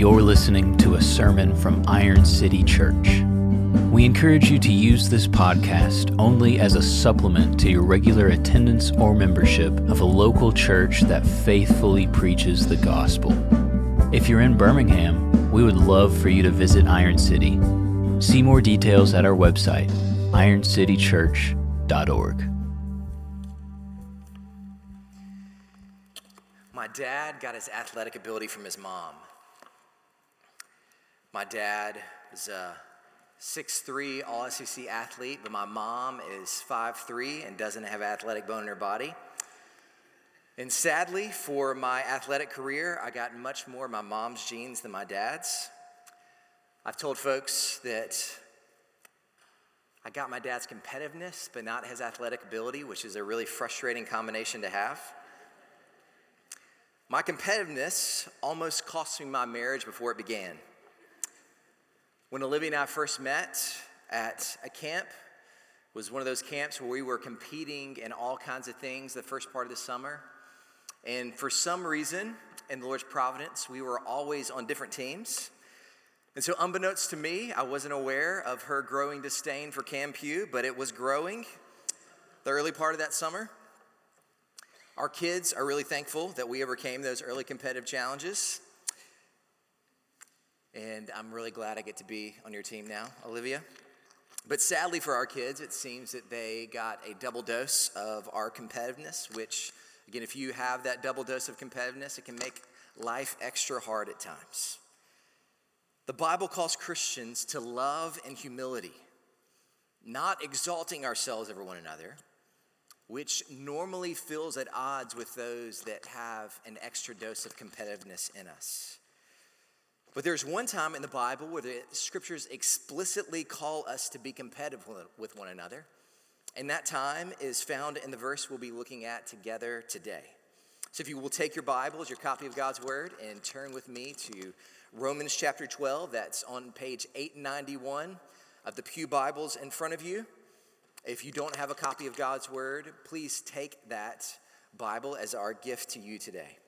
You're listening to a sermon from Iron City Church. We encourage you to use this podcast only as a supplement to your regular attendance or membership of a local church that faithfully preaches the gospel. If you're in Birmingham, we would love for you to visit Iron City. See more details at our website, ironcitychurch.org. My dad got his athletic ability from his mom. My dad is a 6'3 all SEC athlete, but my mom is 5'3 and doesn't have athletic bone in her body. And sadly, for my athletic career, I got much more my mom's genes than my dad's. I've told folks that I got my dad's competitiveness, but not his athletic ability, which is a really frustrating combination to have. My competitiveness almost cost me my marriage before it began. When Olivia and I first met at a camp, was one of those camps where we were competing in all kinds of things the first part of the summer. And for some reason, in the Lord's providence, we were always on different teams. And so, unbeknownst to me, I wasn't aware of her growing disdain for Kam Pugh, but it was growing the early part of that summer. Our kids are really thankful that we overcame those early competitive challenges. And I'm really glad I get to be on your team now, Olivia. But sadly for our kids, it seems that they got a double dose of our competitiveness, which, again, if you have that double dose of competitiveness, it can make life extra hard at times. The Bible calls Christians to love and humility, not exalting ourselves over one another, which normally feels at odds with those that have an extra dose of competitiveness in us. But there's one time in the Bible where the scriptures explicitly call us to be competitive with one another. And that time is found in the verse we'll be looking at together today. So if you will take your Bibles, your copy of God's Word, and turn with me to Romans chapter 12, that's on page 891 of the Pew Bibles in front of you. If you don't have a copy of God's Word, please take that Bible as our gift to you today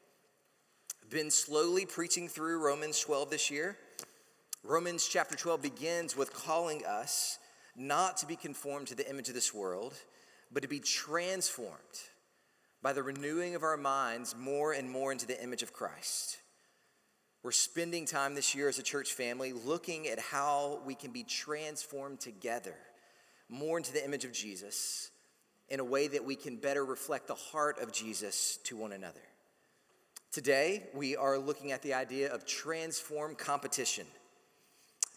been slowly preaching through Romans 12 this year. Romans chapter 12 begins with calling us not to be conformed to the image of this world, but to be transformed by the renewing of our minds more and more into the image of Christ. We're spending time this year as a church family looking at how we can be transformed together more into the image of Jesus in a way that we can better reflect the heart of Jesus to one another. Today, we are looking at the idea of transform competition.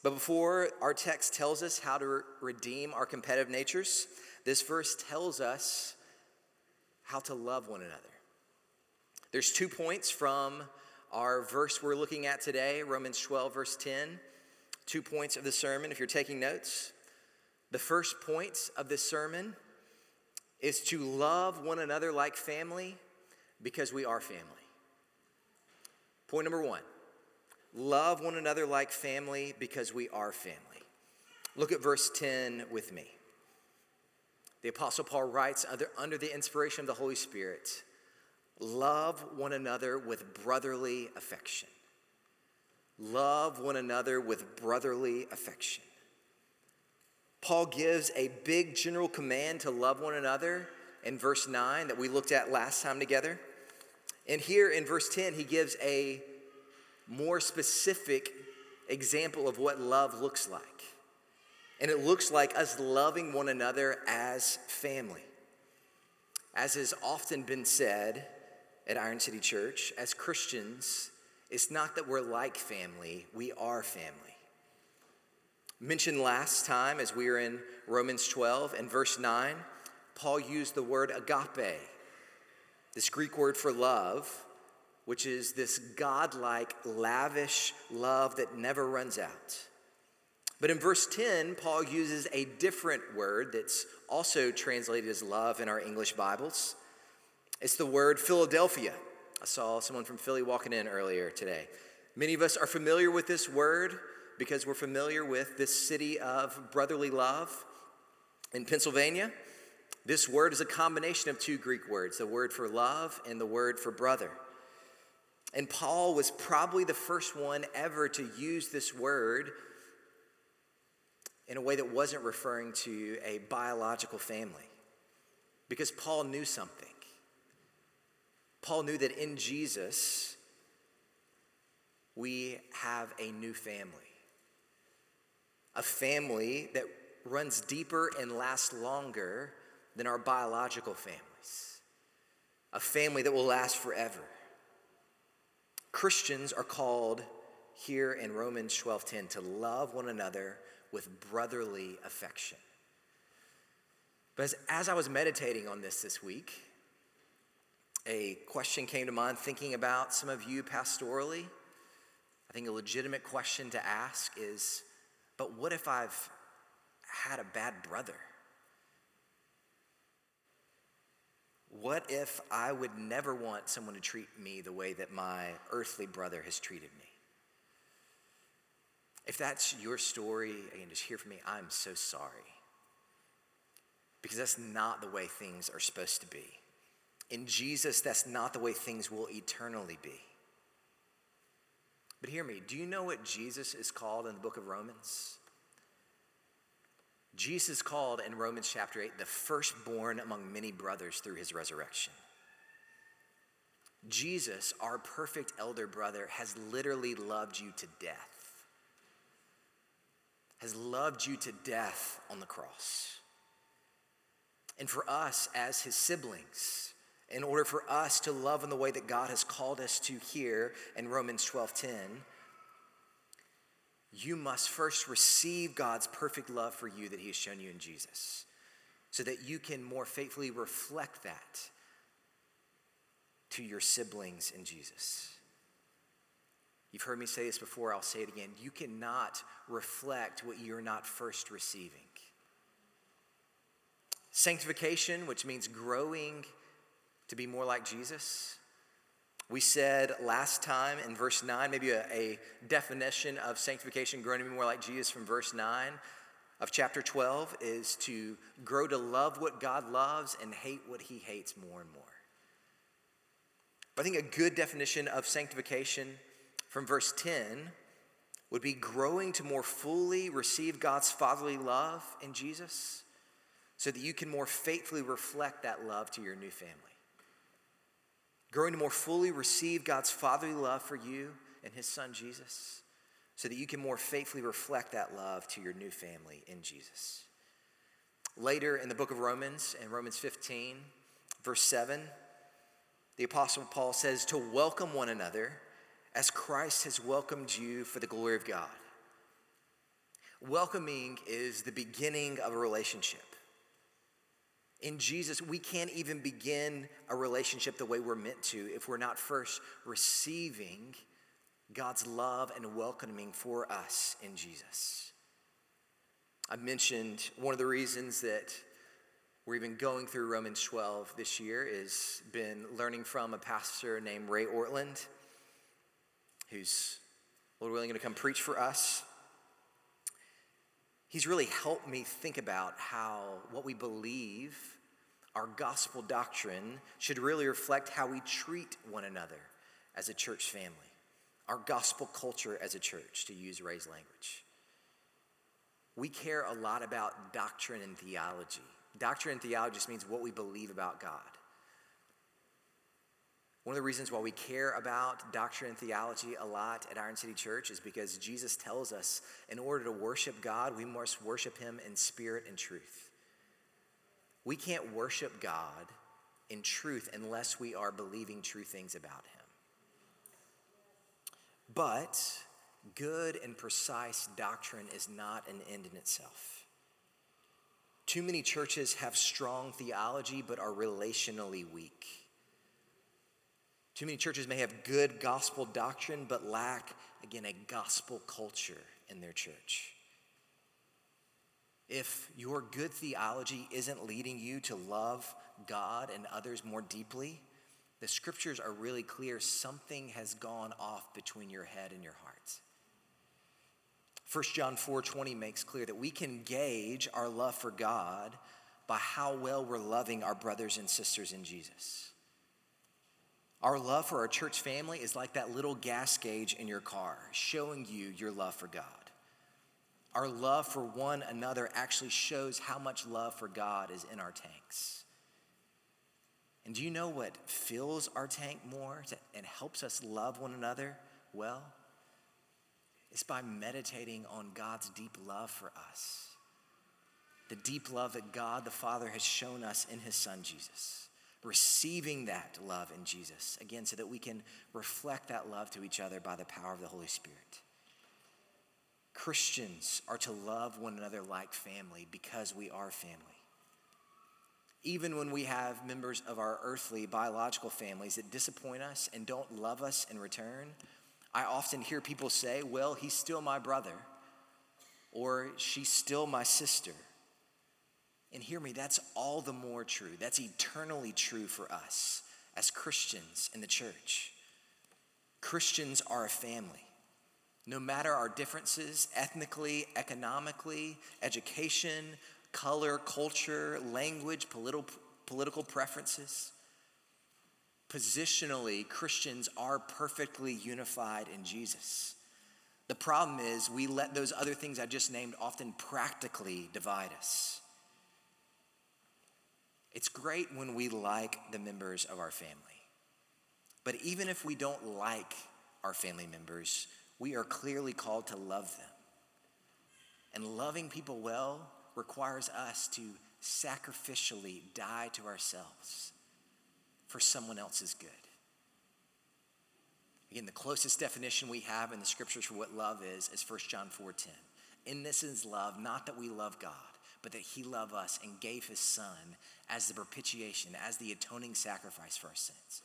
But before our text tells us how to redeem our competitive natures, this verse tells us how to love one another. There's two points from our verse we're looking at today, Romans 12, verse 10. Two points of the sermon, if you're taking notes. The first point of this sermon is to love one another like family because we are family. Point number one love one another like family because we are family. Look at verse 10 with me. The Apostle Paul writes under, under the inspiration of the Holy Spirit love one another with brotherly affection. Love one another with brotherly affection. Paul gives a big general command to love one another in verse 9 that we looked at last time together. And here in verse 10, he gives a more specific example of what love looks like. And it looks like us loving one another as family. As has often been said at Iron City Church, as Christians, it's not that we're like family, we are family. Mentioned last time as we were in Romans 12 and verse 9, Paul used the word agape this Greek word for love, which is this godlike, lavish love that never runs out. But in verse 10, Paul uses a different word that's also translated as love in our English Bibles. It's the word Philadelphia. I saw someone from Philly walking in earlier today. Many of us are familiar with this word because we're familiar with this city of brotherly love in Pennsylvania. This word is a combination of two Greek words the word for love and the word for brother. And Paul was probably the first one ever to use this word in a way that wasn't referring to a biological family. Because Paul knew something. Paul knew that in Jesus, we have a new family. A family that runs deeper and lasts longer than our biological families. A family that will last forever. Christians are called here in Romans 12:10 to love one another with brotherly affection. But as, as, I was meditating on this this week, a question came to mind thinking about some of you pastorally. I think a legitimate question to ask is but what if I've had a bad brother? What if I would never want someone to treat me the way that my earthly brother has treated me? If that's your story, again, just hear from me. I'm so sorry. Because that's not the way things are supposed to be. In Jesus, that's not the way things will eternally be. But hear me do you know what Jesus is called in the book of Romans? Jesus called in Romans chapter 8 the firstborn among many brothers through his resurrection. Jesus, our perfect elder brother, has literally loved you to death. Has loved you to death on the cross. And for us as his siblings, in order for us to love in the way that God has called us to here in Romans 12:10, you must first receive God's perfect love for you that He has shown you in Jesus, so that you can more faithfully reflect that to your siblings in Jesus. You've heard me say this before, I'll say it again. You cannot reflect what you're not first receiving. Sanctification, which means growing to be more like Jesus, we said last time in verse 9, maybe a, a, definition of sanctification, growing to be more like Jesus from verse 9 of chapter 12 is to grow to love what God loves and hate what he hates more and more. I think a good definition of sanctification from verse 10 would be growing to more fully receive God's fatherly love in Jesus so that you can more faithfully reflect that love to your new family growing to more fully receive God's fatherly love for you and his son Jesus, so that you can more faithfully reflect that love to your new family in Jesus. Later in the book of Romans, in Romans 15, verse 7, the Apostle Paul says to welcome one another as Christ has welcomed you for the glory of God. Welcoming is the beginning of a relationship. In Jesus, we can't even begin a relationship the way we're meant to if we're not first receiving God's love and welcoming for us in Jesus. I mentioned one of the reasons that we're even going through Romans 12 this year is been learning from a pastor named Ray Ortlund, who's Lord willing going to come preach for us. He's really helped me think about how what we believe, our gospel doctrine, should really reflect how we treat one another as a church family, our gospel culture as a church, to use Ray's language. We care a lot about doctrine and theology. Doctrine and theology just means what we believe about God. One of the reasons why we care about doctrine and theology a lot at Iron City Church is because Jesus tells us in order to worship God, we must worship Him in spirit and truth. We can't worship God in truth unless we are believing true things about Him. But good and precise doctrine is not an end in itself. Too many churches have strong theology but are relationally weak. Too many churches may have good gospel doctrine, but lack, again, a gospel culture in their church. If your good theology isn't leading you to love God and others more deeply, the scriptures are really clear. Something has gone off between your head and your heart. 1 John 4:20 makes clear that we can gauge our love for God by how well we're loving our brothers and sisters in Jesus. Our love for our church family is like that little gas gauge in your car, showing you your love for God. Our love for one another actually shows how much love for God is in our tanks. And do you know what fills our tank more and helps us love one another well? It's by meditating on God's deep love for us. The deep love that God the Father has shown us in his Son Jesus. Receiving that love in Jesus, again, so that we can reflect that love to each other by the power of the Holy Spirit. Christians are to love one another like family because we are family even when we have members of our earthly biological families that disappoint us and don't love us in return, I often hear people say, Well, he's still my brother, or she's still my sister. And hear me, that's all the more true. That's eternally true for us as Christians in the church. Christians are a family. No matter our differences, ethnically, economically, education, color, culture, language, political, political preferences. Positionally, Christians are perfectly unified in Jesus. The problem is we let those other things I just named often practically divide us. It's great when we like the members of our family. But even if we don't like our family members, we are clearly called to love them. And loving people well requires us to sacrificially die to ourselves for someone else's good. Again, the closest definition we have in the scriptures for what love is is 1 John 4:10. In this is love, not that we love God, but that he loved us and gave his son as the propitiation, as the atoning sacrifice for our sins.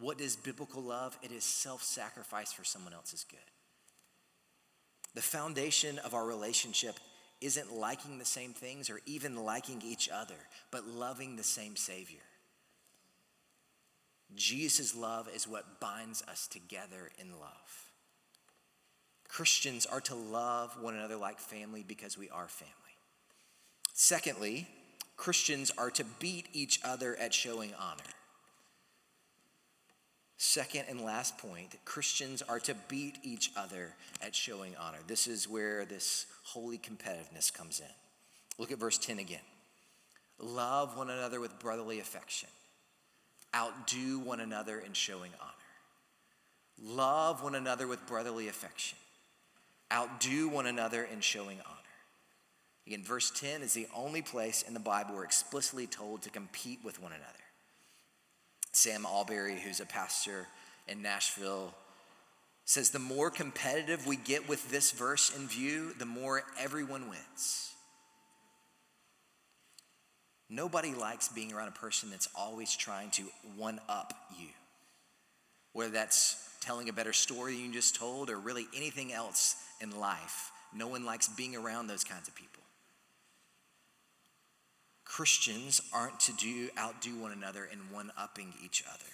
What is biblical love? It is self-sacrifice for someone else's good. The foundation of our relationship isn't liking the same things or even liking each other, but loving the same Savior. Jesus' love is what binds us together in love. Christians are to love one another like family because we are family. Secondly, Christians are to beat each other at showing honor. Second and last point Christians are to beat each other at showing honor. This is where this holy competitiveness comes in. Look at verse 10 again. Love one another with brotherly affection, outdo one another in showing honor. Love one another with brotherly affection, outdo one another in showing honor. Again, verse 10 is the only place in the Bible we're explicitly told to compete with one another. Sam Allberry, who's a pastor in Nashville, says the more competitive we get with this verse in view, the more everyone wins. Nobody likes being around a person that's always trying to one up you, whether that's telling a better story than you just told or really anything else in life. No one likes being around those kinds of people. Christians aren't to do outdo one another in one upping each other.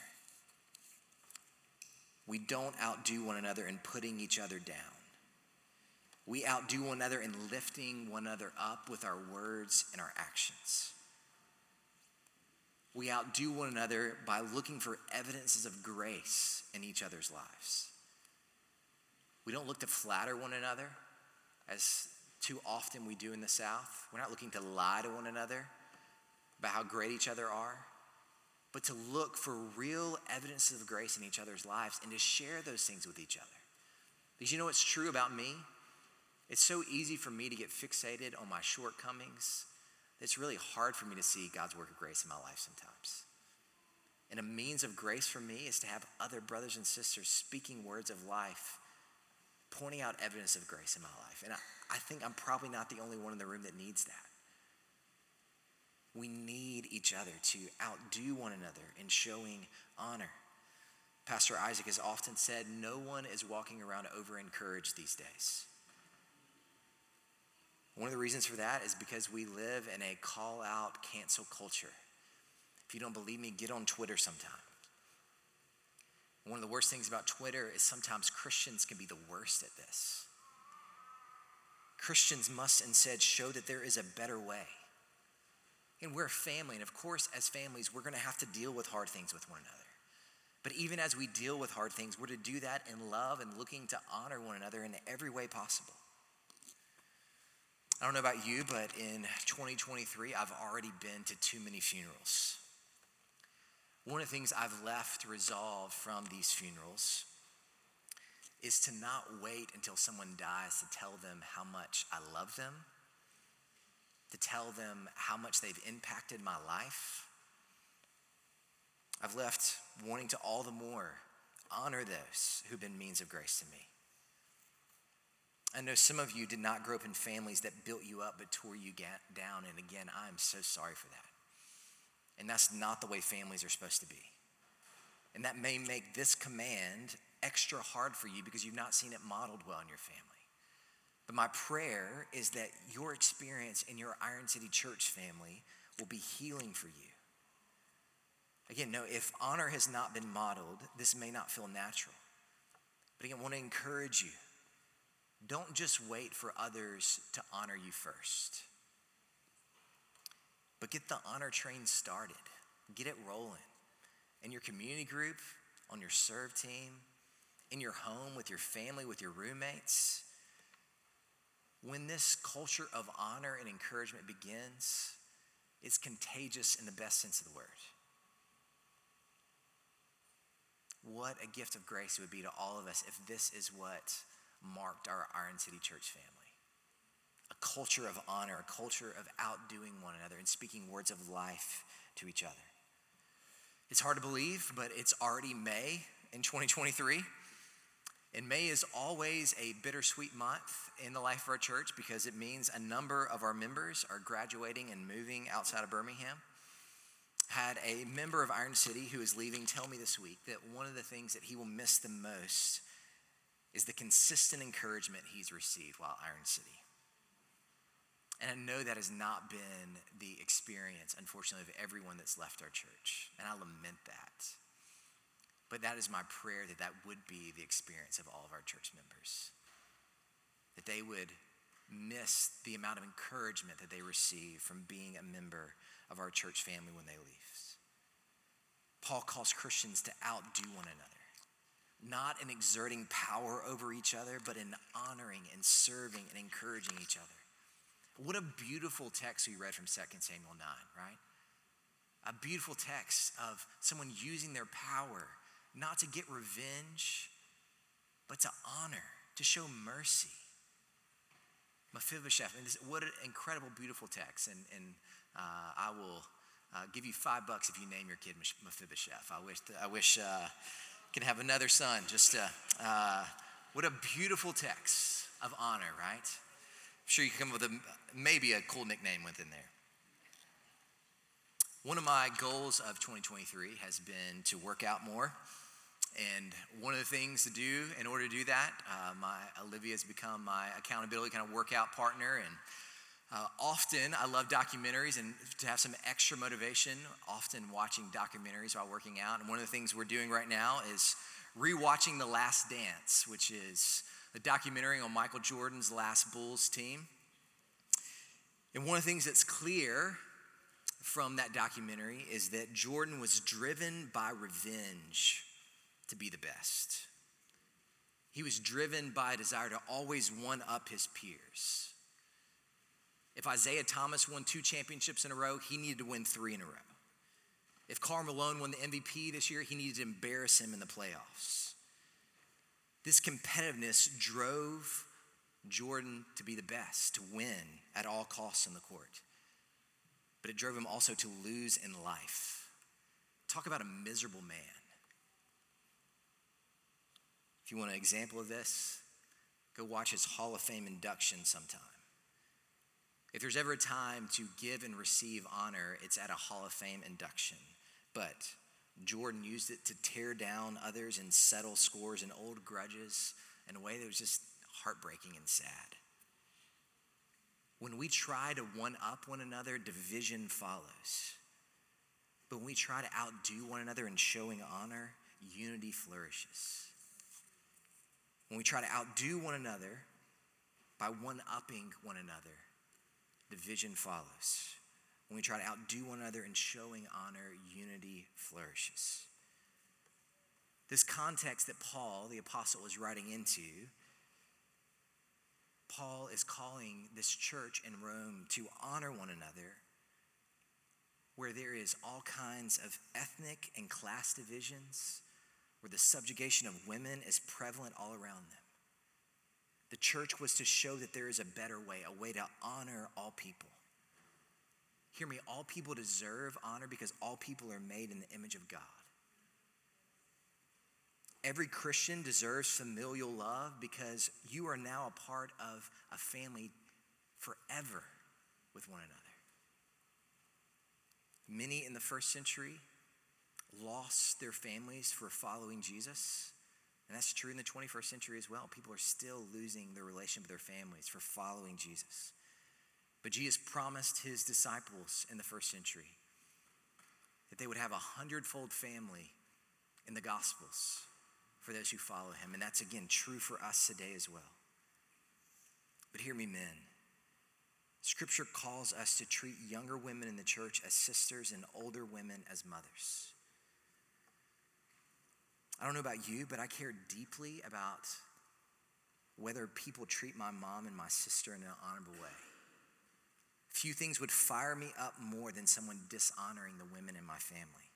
We don't outdo one another in putting each other down. We outdo one another in lifting one another up with our words and our actions. We outdo one another by looking for evidences of grace in each other's lives. We don't look to flatter one another as too often we do in the South. We're not looking to lie to one another about how great each other are, but to look for real evidence of grace in each other's lives and to share those things with each other. Because you know what's true about me? It's so easy for me to get fixated on my shortcomings. It's really hard for me to see God's work of grace in my life sometimes. And a means of grace for me is to have other brothers and sisters speaking words of life, pointing out evidence of grace in my life. And I, I think I'm probably not the only one in the room that needs that. We need each other to outdo one another in showing honor. Pastor Isaac has often said, No one is walking around over encouraged these days. One of the reasons for that is because we live in a call out, cancel culture. If you don't believe me, get on Twitter sometime. One of the worst things about Twitter is sometimes Christians can be the worst at this. Christians must instead show that there is a better way. And we're a family, and of course, as families, we're going to have to deal with hard things with one another. But even as we deal with hard things, we're to do that in love and looking to honor one another in every way possible. I don't know about you, but in 2023, I've already been to too many funerals. One of the things I've left resolved from these funerals is to not wait until someone dies to tell them how much I love them, to tell them how much they've impacted my life. I've left wanting to all the more honor those who've been means of grace to me. I know some of you did not grow up in families that built you up but tore you down. And again, I'm so sorry for that. And that's not the way families are supposed to be. And that may make this command extra hard for you because you've not seen it modeled well in your family. But my prayer is that your experience in your Iron City Church family will be healing for you. Again, no, if honor has not been modeled, this may not feel natural. But again, I want to encourage you don't just wait for others to honor you first, but get the honor train started, get it rolling in your community group, on your serve team, in your home, with your family, with your roommates. When this culture of honor and encouragement begins, it's contagious in the best sense of the word. What a gift of grace it would be to all of us if this is what marked our Iron City Church family. A culture of honor, a culture of outdoing one another and speaking words of life to each other. It's hard to believe, but it's already May in 2023. And May is always a bittersweet month in the life of our church because it means a number of our members are graduating and moving outside of Birmingham. Had a member of Iron City who is leaving tell me this week that one of the things that he will miss the most is the consistent encouragement he's received while Iron City. And I know that has not been the experience, unfortunately, of everyone that's left our church. And I lament that. But that is my prayer that that would be the experience of all of our church members. That they would miss the amount of encouragement that they receive from being a member of our church family when they leave. Paul calls Christians to outdo one another not in exerting power over each other, but in honoring and serving and encouraging each other. What a beautiful text we read from 2 Samuel 9, right? A beautiful text of someone using their power not to get revenge, but to honor, to show mercy. Mephibosheth, and this, what an incredible, beautiful text. And, and uh, I will uh, give you five bucks if you name your kid Mephibosheth. I wish, I wish uh, can have another son. Just uh, uh, what a beautiful text of honor, right? I'm sure you can come up with a, maybe a cool nickname within there. One of my goals of 2023 has been to work out more. And one of the things to do in order to do that, uh, my Olivia has become my accountability kind of workout partner. And uh, often I love documentaries and to have some extra motivation, often watching documentaries while working out. And one of the things we're doing right now is rewatching The Last Dance, which is a documentary on Michael Jordan's last Bulls team. And one of the things that's clear from that documentary is that Jordan was driven by revenge to be the best. He was driven by a desire to always one up his peers. If Isiah Thomas won two championships in a row, he needed to win three in a row. If Karl Malone won the MVP this year, he needed to embarrass him in the playoffs. This competitiveness drove Jordan to be the best, to win at all costs in the court. But it drove him also to lose in life. Talk about a miserable man. If you want an example of this, go watch his Hall of Fame induction sometime. If there's ever a time to give and receive honor, it's at a Hall of Fame induction. But Jordan used it to tear down others and settle scores and old grudges in a way that was just heartbreaking and sad. When we try to one up one another, division follows. But when we try to outdo one another in showing honor, unity flourishes. When we try to outdo one another by one upping one another, division follows. When we try to outdo one another in showing honor, unity flourishes. This context that Paul, the apostle, is writing into, Paul is calling this church in Rome to honor one another where there is all kinds of ethnic and class divisions, where the subjugation of women is prevalent all around them. The church was to show that there is a better way, a way to honor all people. Hear me, all people deserve honor because all people are made in the image of God. Every Christian deserves familial love because you are now a part of a family forever with one another. Many in the first century lost their families for following Jesus. And that's true in the 21st century as well. People are still losing their relation with their families for following Jesus. But Jesus promised his disciples in the first century that they would have a hundredfold family in the Gospels for those who follow him. And that's again true for us today as well. But hear me, men. Scripture calls us to treat younger women in the church as sisters and older women as mothers. I don't know about you, but I care deeply about whether people treat my mom and my sister in an honorable way. Few things would fire me up more than someone dishonoring the women in my family.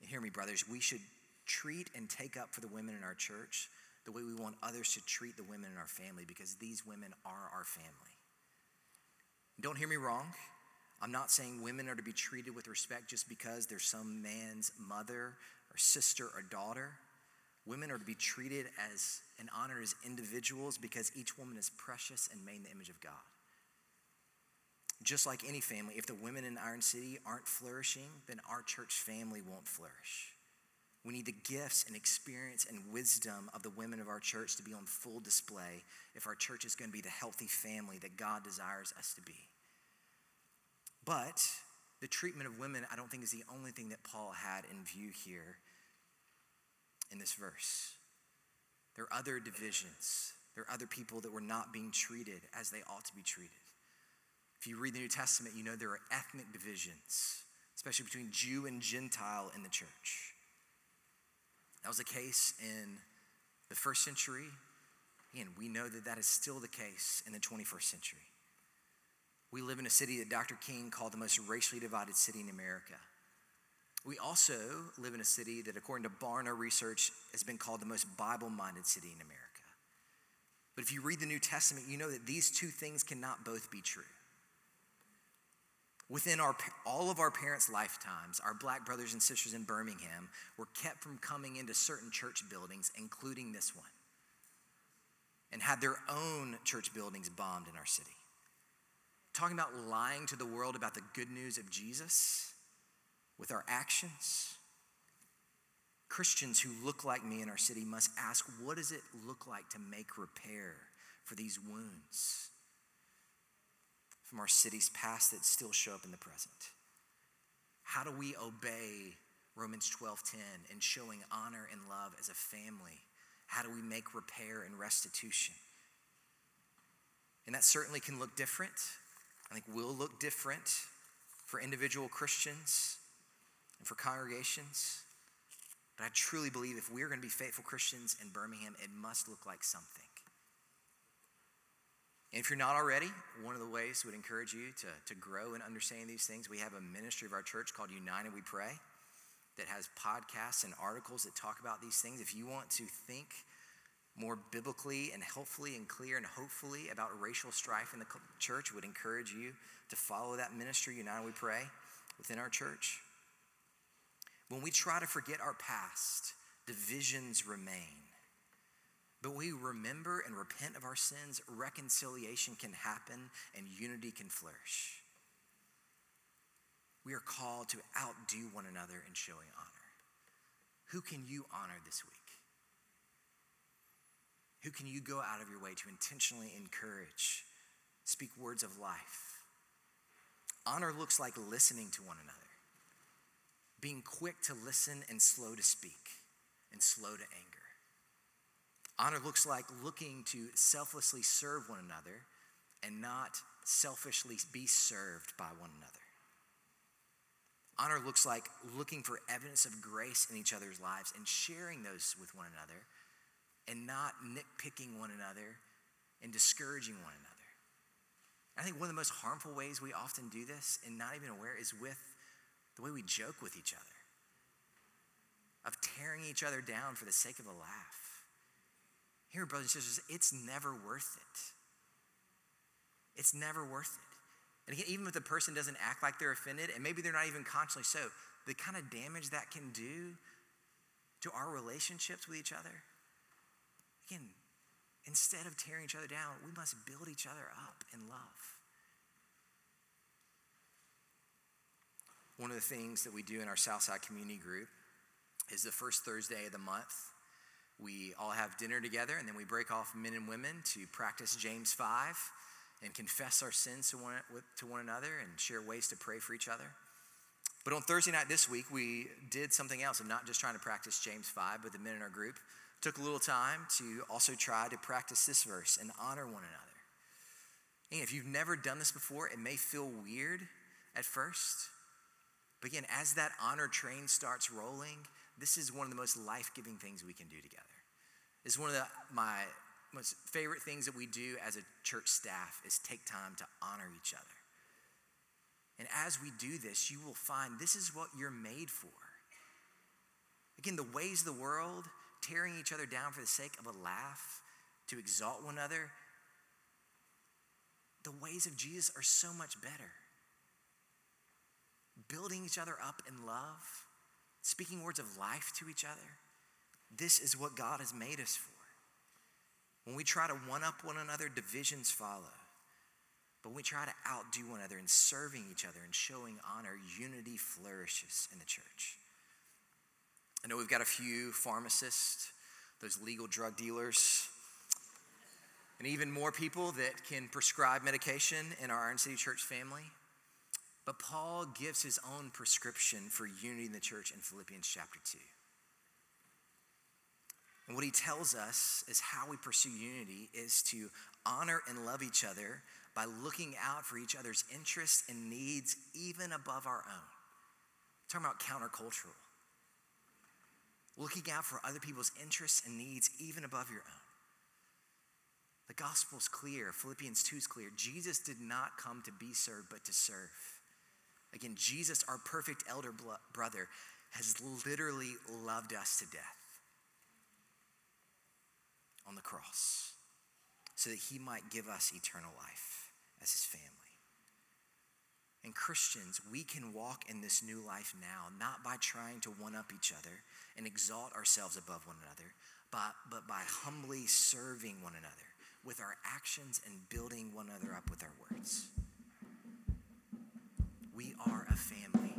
And hear me, brothers, we should treat and take up for the women in our church the way we want others to treat the women in our family because these women are our family. Don't hear me wrong. I'm not saying women are to be treated with respect just because they're some man's mother or sister or daughter. Women are to be treated as and honored as individuals because each woman is precious and made in the image of God. Just like any family, if the women in Iron City aren't flourishing, then our church family won't flourish. We need the gifts and experience and wisdom of the women of our church to be on full display if our church is going to be the healthy family that God desires us to be. But the treatment of women, I don't think, is the only thing that Paul had in view here in this verse. There are other divisions, there are other people that were not being treated as they ought to be treated. If you read the New Testament, you know there are ethnic divisions, especially between Jew and Gentile in the church. That was the case in the first century. and we know that that is still the case in the 21st century. We live in a city that Dr. King called the most racially divided city in America. We also live in a city that, according to Barna research, has been called the most Bible minded city in America. But if you read the New Testament, you know that these two things cannot both be true. Within our, all of our parents' lifetimes, our black brothers and sisters in Birmingham were kept from coming into certain church buildings, including this one, and had their own church buildings bombed in our city. Talking about lying to the world about the good news of Jesus with our actions. Christians who look like me in our city must ask what does it look like to make repair for these wounds? from our city's past that still show up in the present? How do we obey Romans 12:10 and showing honor and love as a family? How do we make repair and restitution? And that certainly can look different. I think will look different for individual Christians and for congregations. But I truly believe if we're going to be faithful Christians in Birmingham, it must look like something. And if you're not already, one of the ways would encourage you to, to grow in understanding these things. We have a ministry of our church called United We Pray that has podcasts and articles that talk about these things. If you want to think more biblically and helpfully and clear and hopefully about racial strife in the church, would encourage you to follow that ministry, United We Pray, within our church. When we try to forget our past, divisions remain but we remember and repent of our sins, reconciliation can happen and unity can flourish. We are called to outdo one another in showing honor. Who can you honor this week? Who can you go out of your way to intentionally encourage, speak words of life? Honor looks like listening to one another, being quick to listen and slow to speak and slow to anger. Honor looks like looking to selflessly serve one another and not selfishly be served by one another. Honor looks like looking for evidence of grace in each other's lives and sharing those with one another and not nitpicking one another and discouraging one another. I think one of the most harmful ways we often do this and not even aware is with the way we joke with each other, of tearing each other down for the sake of a laugh. Here, brothers and sisters, it's never worth it. It's never worth it. And again, even if the person doesn't act like they're offended, and maybe they're not even consciously so, the kind of damage that can do to our relationships with each other, again, instead of tearing each other down, we must build each other up in love. One of the things that we do in our Southside Community Group is the first Thursday of the month. We all have dinner together, and then we break off men and women to practice James 5 and confess our sins to one, to one another and share ways to pray for each other. But on Thursday night this week, we did something else of not just trying to practice James 5, but the men in our group took a little time to also try to practice this verse and honor one another. And if you've never done this before, it may feel weird at first. But again, as that honor train starts rolling, this is one of the most life giving things we can do together. It's one of the, my most favorite things that we do as a church staff is take time to honor each other. And as we do this, you will find this is what you're made for. Again, the ways of the world, tearing each other down for the sake of a laugh, to exalt one another, the ways of Jesus are so much better. Building each other up in love, speaking words of life to each other. This is what God has made us for. When we try to one up one another, divisions follow. But when we try to outdo one another in serving each other and showing honor, unity flourishes in the church. I know we've got a few pharmacists, those legal drug dealers, and even more people that can prescribe medication in our Iron City Church family. But Paul gives his own prescription for unity in the church in Philippians chapter 2. And what he tells us is how we pursue unity is to honor and love each other by looking out for each other's interests and needs even above our own. I'm talking about countercultural. Looking out for other people's interests and needs even above your own. The gospel is clear. Philippians 2 is clear. Jesus did not come to be served, but to serve. Again, Jesus, our perfect elder brother, has literally loved us to death on the cross so that he might give us eternal life as his family. And Christians, we can walk in this new life now, not by trying to one up each other and exalt ourselves above one another, but, but by humbly serving one another with our actions and building one another up with our words. We are a family.